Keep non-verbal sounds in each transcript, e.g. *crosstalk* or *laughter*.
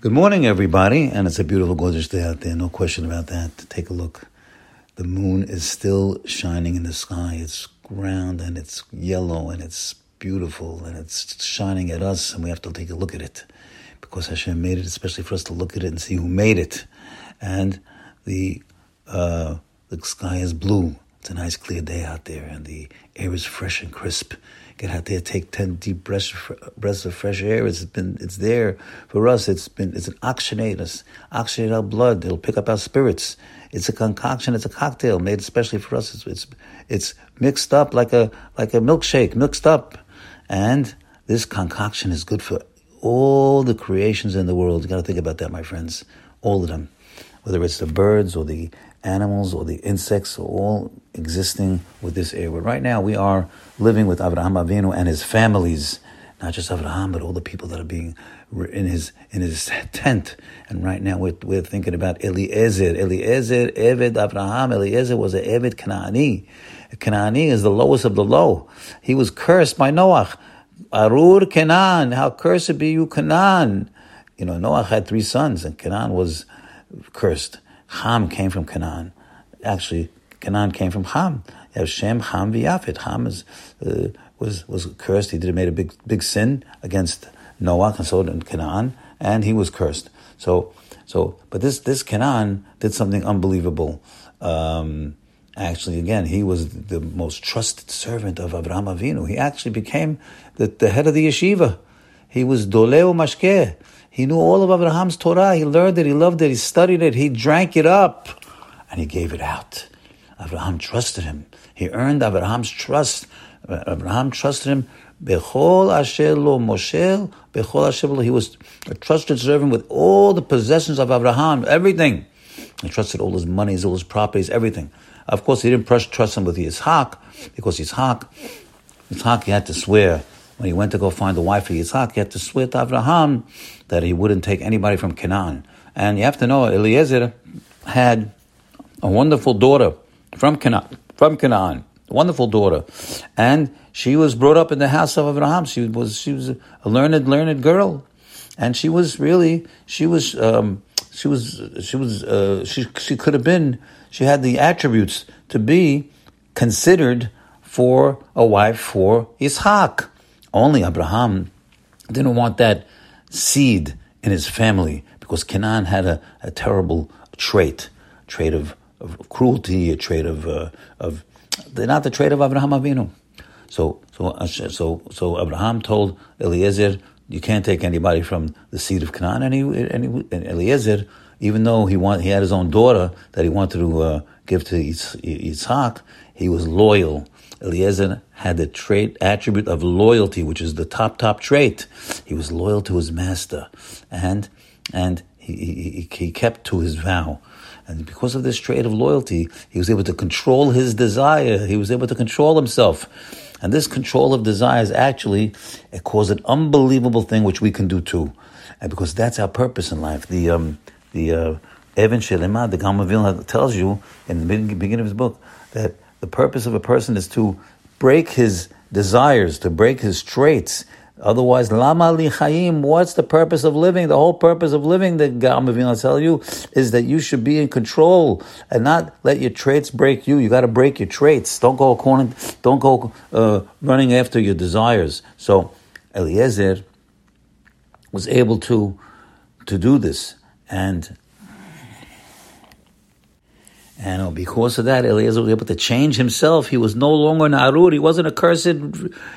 Good morning, everybody, and it's a beautiful, gorgeous day out there. No question about that. Take a look. The moon is still shining in the sky. It's round and it's yellow and it's beautiful and it's shining at us, and we have to take a look at it because Hashem made it, especially for us to look at it and see who made it. And the uh, the sky is blue. It's a nice, clear day out there, and the air is fresh and crisp get out there, take ten deep breaths, breaths of fresh air. It's been, it's there for us. It's been, it's an oxygenate oxygenate our blood. It'll pick up our spirits. It's a concoction. It's a cocktail made especially for us. It's, it's, it's mixed up like a, like a milkshake, mixed up, and this concoction is good for all the creations in the world. You got to think about that, my friends. All of them, whether it's the birds or the animals or the insects are all existing with this air. But right now we are living with Avraham Avinu and his families, not just Avraham, but all the people that are being in his in his *laughs* tent. And right now we're, we're thinking about Eliezer. Eliezer, Eved Avraham. Eliezer was an Eved Kanaani. Kanaani is the lowest of the low. He was cursed by Noach. Arur Canaan, how cursed be you, Canaan. You know, Noah had three sons, and Canaan was cursed. Ham came from Canaan. Actually, Canaan came from Ham. You have Shem, Ham, V'Yafet. Ham is, uh, was was cursed. He did made a big big sin against Noah and so in Canaan, and he was cursed. So so, but this this Canaan did something unbelievable. Um, actually, again, he was the most trusted servant of Abraham Avinu. He actually became the, the head of the yeshiva. He was Doleh U'Mashkeh. He knew all of Abraham's Torah. He learned it. He loved it. He studied it. He drank it up, and he gave it out. Abraham trusted him. He earned Abraham's trust. Abraham trusted him. Bechol moshel, bechol. He was a trusted servant with all the possessions of Abraham, everything. He trusted all his monies, all his properties, everything. Of course, he didn't trust him with Yitzhak, because Yitzhak, Yitzhak, he had to swear when he went to go find the wife of Yitzhak, he had to swear to Abraham that he wouldn't take anybody from Canaan. And you have to know, Eliezer had a wonderful daughter from Canaan, from Canaan, wonderful daughter, and she was brought up in the house of Abraham. She was she was a learned, learned girl, and she was really she was um, she was she was uh, she she could have been she had the attributes to be considered for a wife for Yitzhak. Only Abraham didn't want that seed in his family because Canaan had a, a terrible trait, trait of, of cruelty, a trait of uh, of not the trait of Abraham Avinu. So so so so Abraham told Eliezer, "You can't take anybody from the seed of Canaan." And, he, and, he, and Eliezer, even though he want, he had his own daughter that he wanted to uh, give to Yitzhak, he was loyal Eliezer had the trait attribute of loyalty, which is the top top trait. He was loyal to his master, and and he, he, he kept to his vow. And because of this trait of loyalty, he was able to control his desire. He was able to control himself. And this control of desires actually it caused an unbelievable thing which we can do too. And because that's our purpose in life. The um, the uh, Evan the Gaon tells you in the beginning of his book that the purpose of a person is to break his desires, to break his traits. Otherwise, lama li chayim, what's the purpose of living? The whole purpose of living, Gamavin will tell you, is that you should be in control and not let your traits break you. You got to break your traits. Don't go according, don't go uh, running after your desires. So Eliezer was able to to do this, and and because of that, Eliezer was able to change himself. He was no longer an Arur. He wasn't a cursed,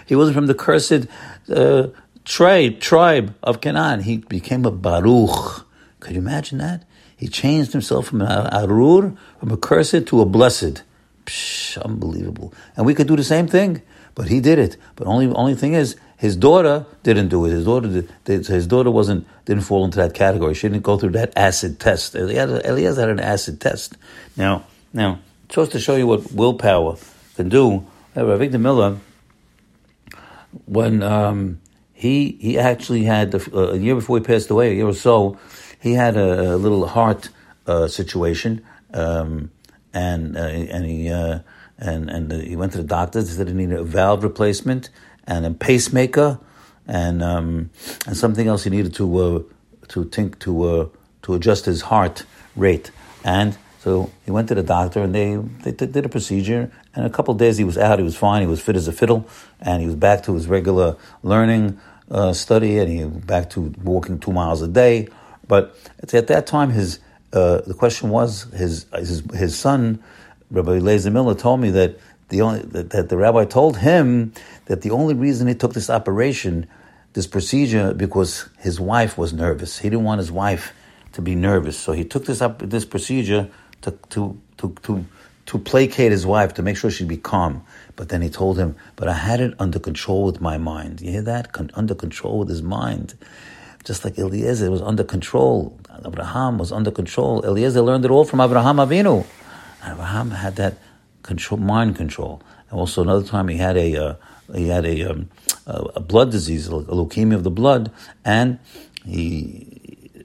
he wasn't from the cursed uh, tribe, tribe of Canaan. He became a Baruch. Could you imagine that? He changed himself from an Arur, from a cursed to a blessed. Psh, unbelievable. And we could do the same thing, but he did it. But only only thing is, his daughter didn't do it. His daughter did, his daughter wasn't didn't fall into that category. She didn't go through that acid test. Elias had an acid test. Now, now, just to show you what willpower can do, Avigdor Miller, when um, he he actually had uh, a year before he passed away, a year or so, he had a, a little heart uh, situation, um, and uh, and he uh, and and he went to the doctor. They said he needed a valve replacement and a pacemaker, and um, and something else he needed to uh, to think to uh, to adjust his heart rate, and so he went to the doctor, and they they did a procedure. And a couple days he was out, he was fine, he was fit as a fiddle, and he was back to his regular learning uh, study, and he was back to walking two miles a day. But at that time, his uh, the question was his his his son, Rabbi Eliezer Miller, told me that the only that, the rabbi told him that the only reason he took this operation, this procedure, because his wife was nervous. He didn't want his wife to be nervous, so he took this up this procedure to to to to to placate his wife to make sure she'd be calm. But then he told him, "But I had it under control with my mind. You hear that? Con- under control with his mind." Just like Eliezer was under control, Abraham was under control. Eliezer learned it all from Abraham Avinu. Abraham had that control, mind control. And also another time he had a uh, he had a, um, a blood disease, a leukemia of the blood, and he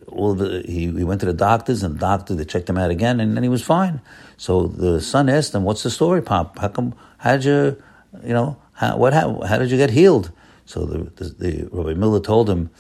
all the he, he went to the doctors and the doctor they checked him out again, and then he was fine. So the son asked him, "What's the story, Pop? How come? How'd you, you know, how, what? How, how did you get healed?" So the, the, the Rabbi Miller told him,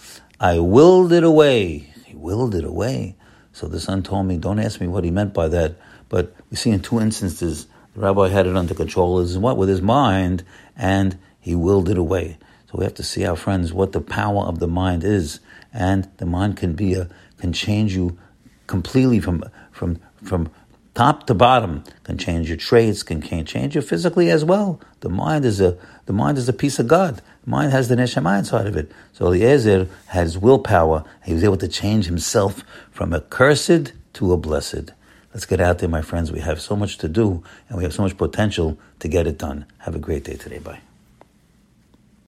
"I willed it away." He willed it away. So the son told me, "Don't ask me what he meant by that." But we see in two instances the rabbi had it under control is what with his mind, and he willed it away. So we have to see our friends what the power of the mind is, and the mind can be a can change you completely from from from top to bottom. Can change your traits, can can change you physically as well. The mind is a the mind is a piece of God. The mind has the neshama inside of it. So Eliezer had his willpower. He was able to change himself from a cursed to a blessed. Let's get out there, my friends. We have so much to do and we have so much potential to get it done. Have a great day today. Bye.